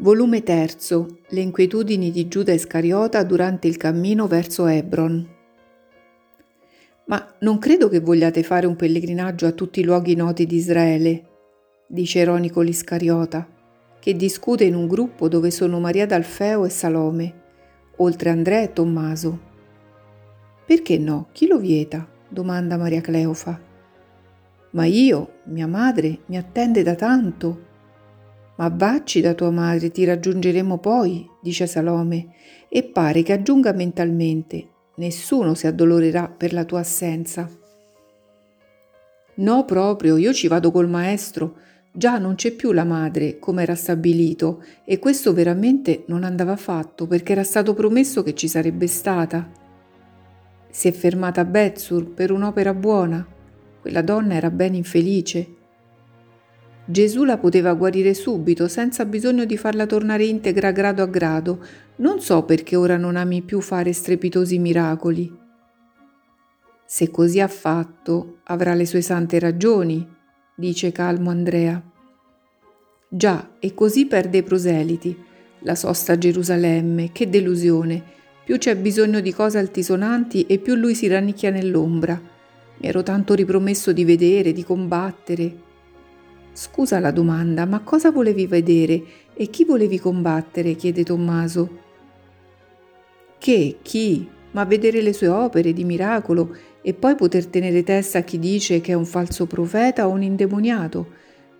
Volume 3. Le inquietudini di Giuda Iscariota durante il cammino verso Hebron. Ma non credo che vogliate fare un pellegrinaggio a tutti i luoghi noti di Israele, dice ironico l'Iscariota, che discute in un gruppo dove sono Maria d'Alfeo e Salome, oltre Andrea e Tommaso. Perché no? Chi lo vieta? domanda Maria Cleofa. Ma io, mia madre, mi attende da tanto ma vacci da tua madre, ti raggiungeremo poi, dice Salome, e pare che aggiunga mentalmente, nessuno si addolorerà per la tua assenza. No, proprio, io ci vado col maestro. Già non c'è più la madre, come era stabilito, e questo veramente non andava fatto perché era stato promesso che ci sarebbe stata. Si è fermata a Bezzur per un'opera buona. Quella donna era ben infelice Gesù la poteva guarire subito, senza bisogno di farla tornare integra grado a grado. Non so perché ora non ami più fare strepitosi miracoli. Se così ha fatto, avrà le sue sante ragioni, dice calmo Andrea. Già, e così perde i proseliti. La sosta a Gerusalemme, che delusione. Più c'è bisogno di cose altisonanti e più lui si rannicchia nell'ombra. Mi ero tanto ripromesso di vedere, di combattere. Scusa la domanda, ma cosa volevi vedere e chi volevi combattere? chiede Tommaso. Che, chi? Ma vedere le sue opere di miracolo e poi poter tenere testa a chi dice che è un falso profeta o un indemoniato.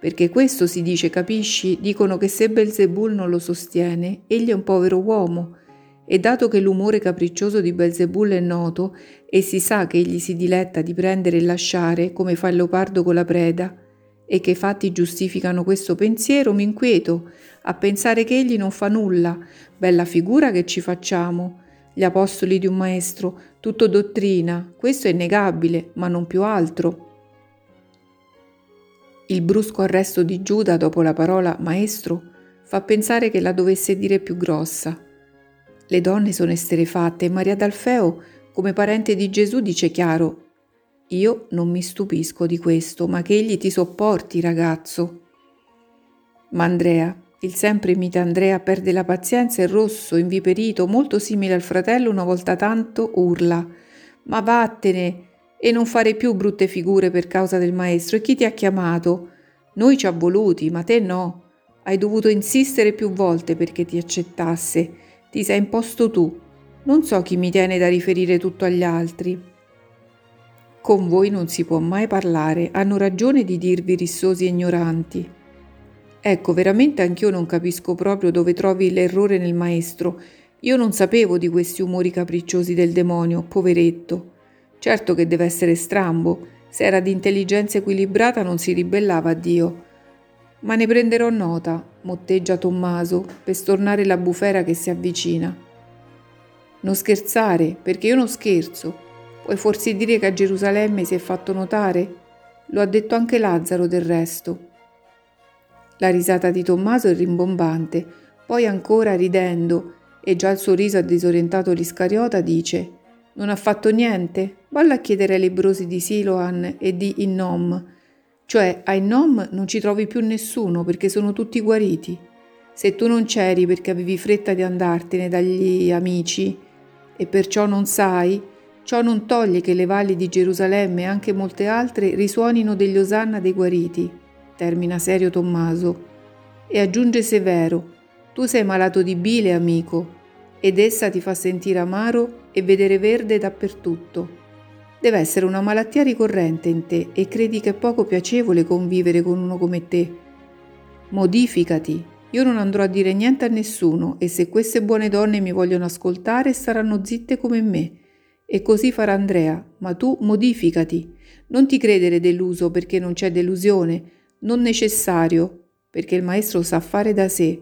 Perché questo si dice, capisci? Dicono che se Belzebul non lo sostiene, egli è un povero uomo. E dato che l'umore capriccioso di Belzebul è noto e si sa che egli si diletta di prendere e lasciare, come fa il leopardo con la preda, e che i fatti giustificano questo pensiero, mi inquieto a pensare che egli non fa nulla. Bella figura che ci facciamo. Gli apostoli di un maestro, tutto dottrina, questo è innegabile, ma non più altro. Il brusco arresto di Giuda dopo la parola maestro fa pensare che la dovesse dire più grossa. Le donne sono esterefatte e Maria d'Alfeo, come parente di Gesù, dice chiaro io non mi stupisco di questo, ma che egli ti sopporti, ragazzo. Ma Andrea, il sempre mite Andrea, perde la pazienza e rosso, inviperito, molto simile al fratello, una volta tanto urla. Ma vattene e non fare più brutte figure per causa del maestro. E chi ti ha chiamato? Noi ci ha voluti, ma te no. Hai dovuto insistere più volte perché ti accettasse. Ti sei imposto tu. Non so chi mi tiene da riferire tutto agli altri. Con voi non si può mai parlare, hanno ragione di dirvi rissosi e ignoranti. Ecco, veramente anch'io non capisco proprio dove trovi l'errore nel maestro. Io non sapevo di questi umori capricciosi del demonio, poveretto. Certo che deve essere strambo, se era di intelligenza equilibrata non si ribellava a Dio. Ma ne prenderò nota, motteggia Tommaso, per stornare la bufera che si avvicina. Non scherzare, perché io non scherzo. Puoi forse dire che a Gerusalemme si è fatto notare? Lo ha detto anche Lazzaro del resto. La risata di Tommaso è rimbombante, poi ancora ridendo, e già il suo riso ha disorientato l'Iscariota, dice Non ha fatto niente? Valla a chiedere ai lebrosi di Siloan e di Innom. Cioè, a Innom non ci trovi più nessuno perché sono tutti guariti. Se tu non c'eri perché avevi fretta di andartene dagli amici e perciò non sai, Ciò non toglie che le valli di Gerusalemme e anche molte altre risuonino degli osanna dei guariti, termina serio Tommaso, e aggiunge severo, tu sei malato di bile, amico, ed essa ti fa sentire amaro e vedere verde dappertutto. Deve essere una malattia ricorrente in te e credi che è poco piacevole convivere con uno come te. Modificati. Io non andrò a dire niente a nessuno e se queste buone donne mi vogliono ascoltare saranno zitte come me e così farà Andrea, ma tu modificati. Non ti credere deluso perché non c'è delusione, non necessario, perché il maestro sa fare da sé.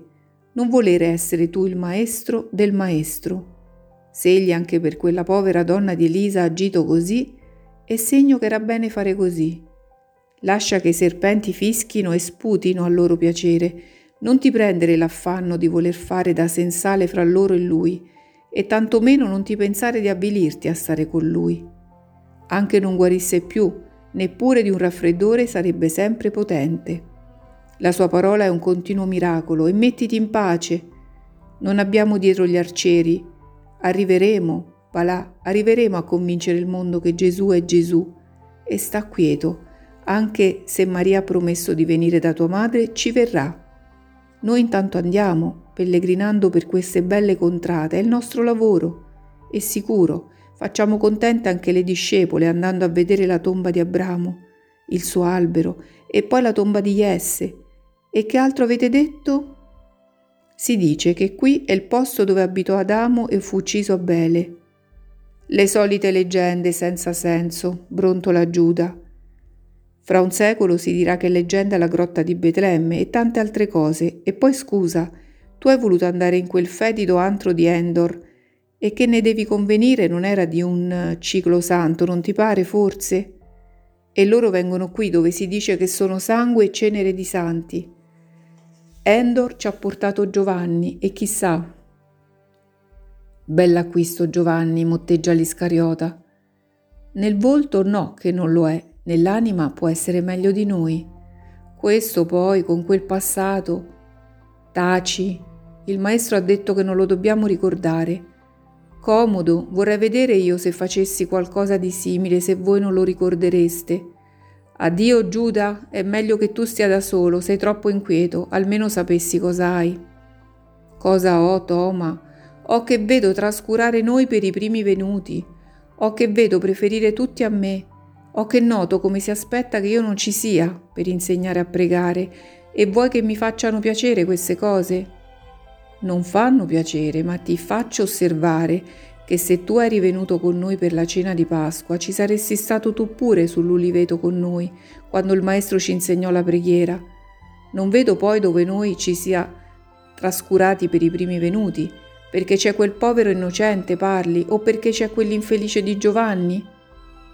Non volere essere tu il maestro del maestro. Se egli anche per quella povera donna di Elisa ha agito così, è segno che era bene fare così. Lascia che i serpenti fischino e sputino a loro piacere. Non ti prendere l'affanno di voler fare da sensale fra loro e lui, e tantomeno non ti pensare di avvilirti a stare con lui. Anche non guarisse più, neppure di un raffreddore sarebbe sempre potente. La sua parola è un continuo miracolo e mettiti in pace. Non abbiamo dietro gli arcieri. Arriveremo, Palà, arriveremo a convincere il mondo che Gesù è Gesù. E sta quieto, anche se Maria ha promesso di venire da tua madre, ci verrà. Noi intanto andiamo, pellegrinando per queste belle contrate, è il nostro lavoro. E sicuro, facciamo contente anche le discepole andando a vedere la tomba di Abramo, il suo albero, e poi la tomba di Jesse, e che altro avete detto? Si dice che qui è il posto dove abitò Adamo e fu ucciso Abele. Le solite leggende senza senso, brontola Giuda. Fra un secolo si dirà che leggenda la grotta di Betlemme e tante altre cose. E poi scusa, tu hai voluto andare in quel fetido antro di Endor e che ne devi convenire non era di un ciclo santo, non ti pare forse? E loro vengono qui dove si dice che sono sangue e cenere di santi. Endor ci ha portato Giovanni e chissà. Bell'acquisto Giovanni, motteggia l'Iscariota. Nel volto no che non lo è, nell'anima può essere meglio di noi. Questo poi con quel passato. Taci, il maestro ha detto che non lo dobbiamo ricordare. Comodo, vorrei vedere io se facessi qualcosa di simile, se voi non lo ricordereste. Addio Giuda, è meglio che tu stia da solo, sei troppo inquieto, almeno sapessi cosa hai. Cosa ho, Toma? Ho che vedo trascurare noi per i primi venuti. Ho che vedo preferire tutti a me. Ho che noto come si aspetta che io non ci sia per insegnare a pregare. E vuoi che mi facciano piacere queste cose? Non fanno piacere, ma ti faccio osservare che se tu eri venuto con noi per la cena di Pasqua, ci saresti stato tu pure sull'uliveto con noi, quando il Maestro ci insegnò la preghiera. Non vedo poi dove noi ci sia trascurati per i primi venuti, perché c'è quel povero innocente, parli, o perché c'è quell'infelice di Giovanni?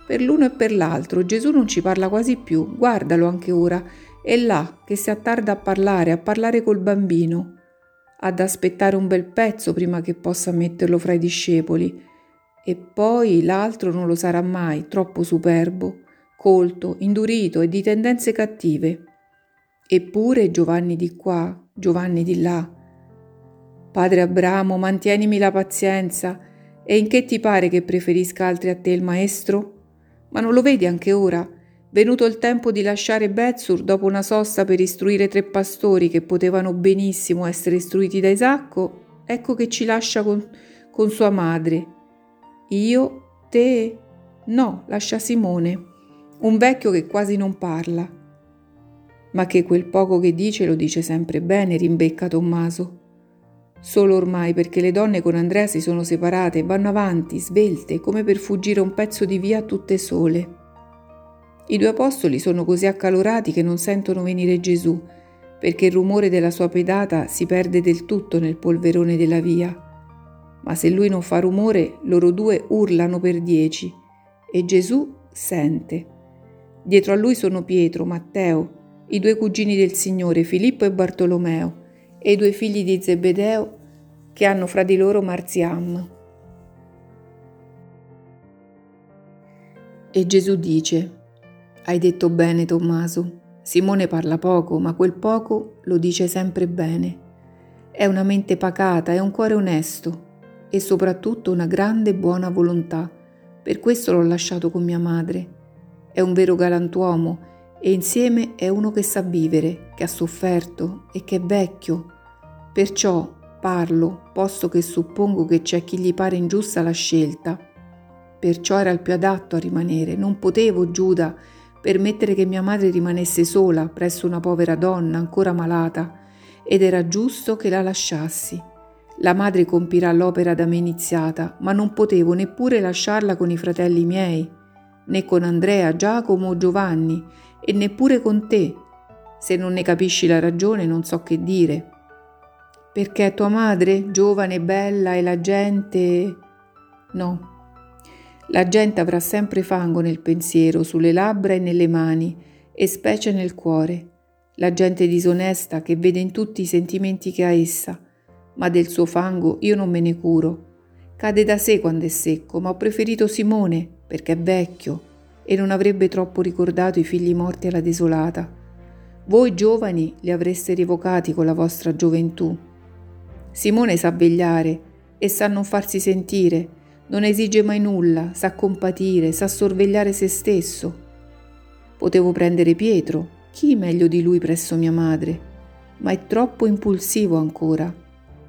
Per l'uno e per l'altro Gesù non ci parla quasi più, guardalo anche ora, è là che si attarda a parlare, a parlare col bambino ad aspettare un bel pezzo prima che possa metterlo fra i discepoli. E poi l'altro non lo sarà mai, troppo superbo, colto, indurito e di tendenze cattive. Eppure Giovanni di qua, Giovanni di là. Padre Abramo, mantienimi la pazienza. E in che ti pare che preferisca altri a te il maestro? Ma non lo vedi anche ora? Venuto il tempo di lasciare Betsur dopo una sosta per istruire tre pastori che potevano benissimo essere istruiti da Isacco, ecco che ci lascia con, con sua madre. Io, te, no, lascia Simone, un vecchio che quasi non parla. Ma che quel poco che dice lo dice sempre bene, rimbecca Tommaso. Solo ormai perché le donne con Andrea si sono separate vanno avanti, svelte, come per fuggire un pezzo di via tutte sole. I due apostoli sono così accalorati che non sentono venire Gesù, perché il rumore della sua pedata si perde del tutto nel polverone della via. Ma se lui non fa rumore, loro due urlano per dieci e Gesù sente. Dietro a lui sono Pietro, Matteo, i due cugini del Signore, Filippo e Bartolomeo, e i due figli di Zebedeo che hanno fra di loro Marziam. E Gesù dice, hai detto bene, Tommaso. Simone parla poco, ma quel poco lo dice sempre bene. È una mente pacata, è un cuore onesto e soprattutto una grande buona volontà. Per questo l'ho lasciato con mia madre. È un vero galantuomo e insieme è uno che sa vivere, che ha sofferto e che è vecchio. Perciò parlo, posto che suppongo che c'è chi gli pare ingiusta la scelta. Perciò era il più adatto a rimanere. Non potevo, Giuda, permettere che mia madre rimanesse sola presso una povera donna ancora malata ed era giusto che la lasciassi. La madre compirà l'opera da me iniziata, ma non potevo neppure lasciarla con i fratelli miei, né con Andrea, Giacomo o Giovanni, e neppure con te. Se non ne capisci la ragione non so che dire. Perché tua madre, giovane e bella, e la gente... No, la gente avrà sempre fango nel pensiero, sulle labbra e nelle mani, e specie nel cuore. La gente disonesta che vede in tutti i sentimenti che ha essa, ma del suo fango io non me ne curo. Cade da sé quando è secco, ma ho preferito Simone perché è vecchio e non avrebbe troppo ricordato i figli morti alla desolata. Voi giovani li avreste rievocati con la vostra gioventù. Simone sa vegliare e sa non farsi sentire, non esige mai nulla, sa compatire, sa sorvegliare se stesso. Potevo prendere Pietro, chi meglio di lui presso mia madre, ma è troppo impulsivo ancora.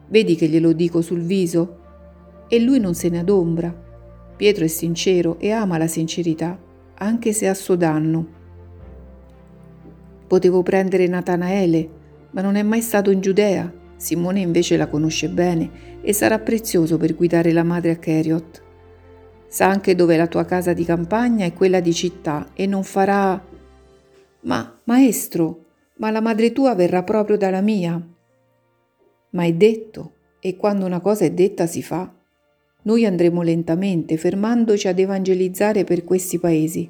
Vedi che glielo dico sul viso? E lui non se ne adombra. Pietro è sincero e ama la sincerità, anche se a suo danno. Potevo prendere Natanaele, ma non è mai stato in Giudea. Simone invece la conosce bene e sarà prezioso per guidare la madre a Cheriot. Sa anche dove la tua casa di campagna e quella di città e non farà... Ma, maestro, ma la madre tua verrà proprio dalla mia. Ma è detto, e quando una cosa è detta si fa. Noi andremo lentamente, fermandoci ad evangelizzare per questi paesi.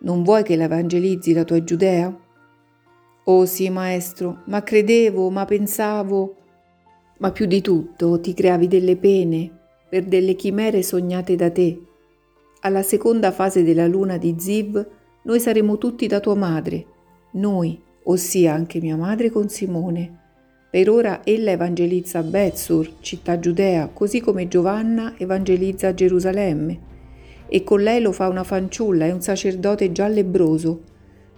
Non vuoi che l'evangelizzi la tua Giudea? Oh sì, maestro, ma credevo, ma pensavo. Ma più di tutto ti creavi delle pene per delle chimere sognate da te alla seconda fase della luna di Ziv, noi saremo tutti da tua madre, noi, ossia anche mia madre con Simone. Per ora ella evangelizza a Betsur, città giudea, così come Giovanna evangelizza a Gerusalemme. E con lei lo fa una fanciulla e un sacerdote già lebroso,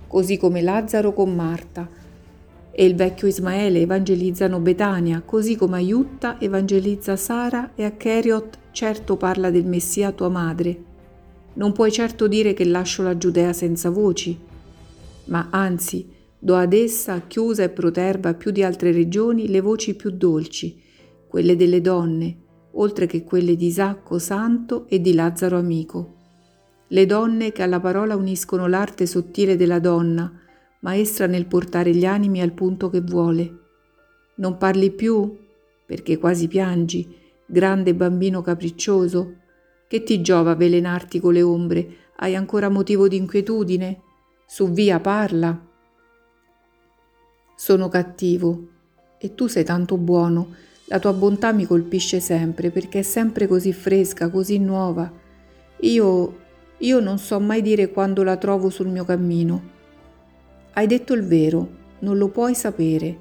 così come Lazzaro con Marta. E il vecchio Ismaele evangelizzano Betania, così come Aiutta evangelizza Sara e a certo parla del Messia tua madre. Non puoi certo dire che lascio la Giudea senza voci, ma anzi do ad essa, chiusa e proterva più di altre regioni, le voci più dolci, quelle delle donne, oltre che quelle di Isacco santo e di Lazzaro amico. Le donne che alla parola uniscono l'arte sottile della donna, maestra nel portare gli animi al punto che vuole. Non parli più? Perché quasi piangi, grande bambino capriccioso? Che ti giova velenarti con le ombre? Hai ancora motivo di inquietudine? Su via parla. Sono cattivo e tu sei tanto buono. La tua bontà mi colpisce sempre perché è sempre così fresca, così nuova. Io, io non so mai dire quando la trovo sul mio cammino. Hai detto il vero, non lo puoi sapere,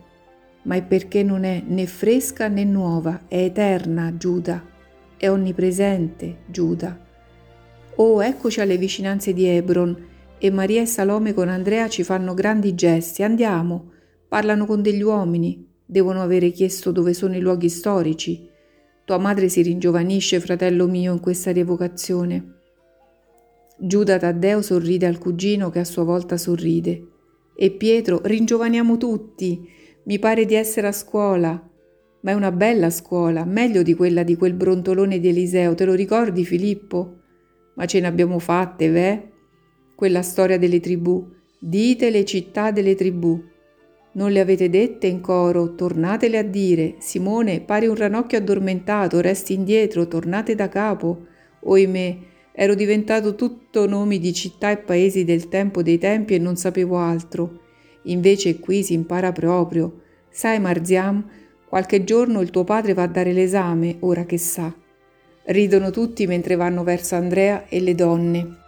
ma è perché non è né fresca né nuova, è eterna, Giuda è onnipresente, Giuda. Oh, eccoci alle vicinanze di Hebron e Maria e Salome con Andrea ci fanno grandi gesti. Andiamo. Parlano con degli uomini. Devono avere chiesto dove sono i luoghi storici. Tua madre si ringiovanisce, fratello mio, in questa rievocazione. Giuda Taddeo sorride al cugino che a sua volta sorride. E Pietro, ringiovaniamo tutti. Mi pare di essere a scuola ma è una bella scuola, meglio di quella di quel brontolone di Eliseo, te lo ricordi Filippo? Ma ce ne abbiamo fatte, veh? Quella storia delle tribù. Dite le città delle tribù. Non le avete dette in coro, tornatele a dire. Simone, pare un ranocchio addormentato, resti indietro, tornate da capo. Oimè, ero diventato tutto nomi di città e paesi del tempo dei tempi e non sapevo altro. Invece qui si impara proprio. Sai, Marziam, Qualche giorno il tuo padre va a dare l'esame, ora che sa. Ridono tutti mentre vanno verso Andrea e le donne.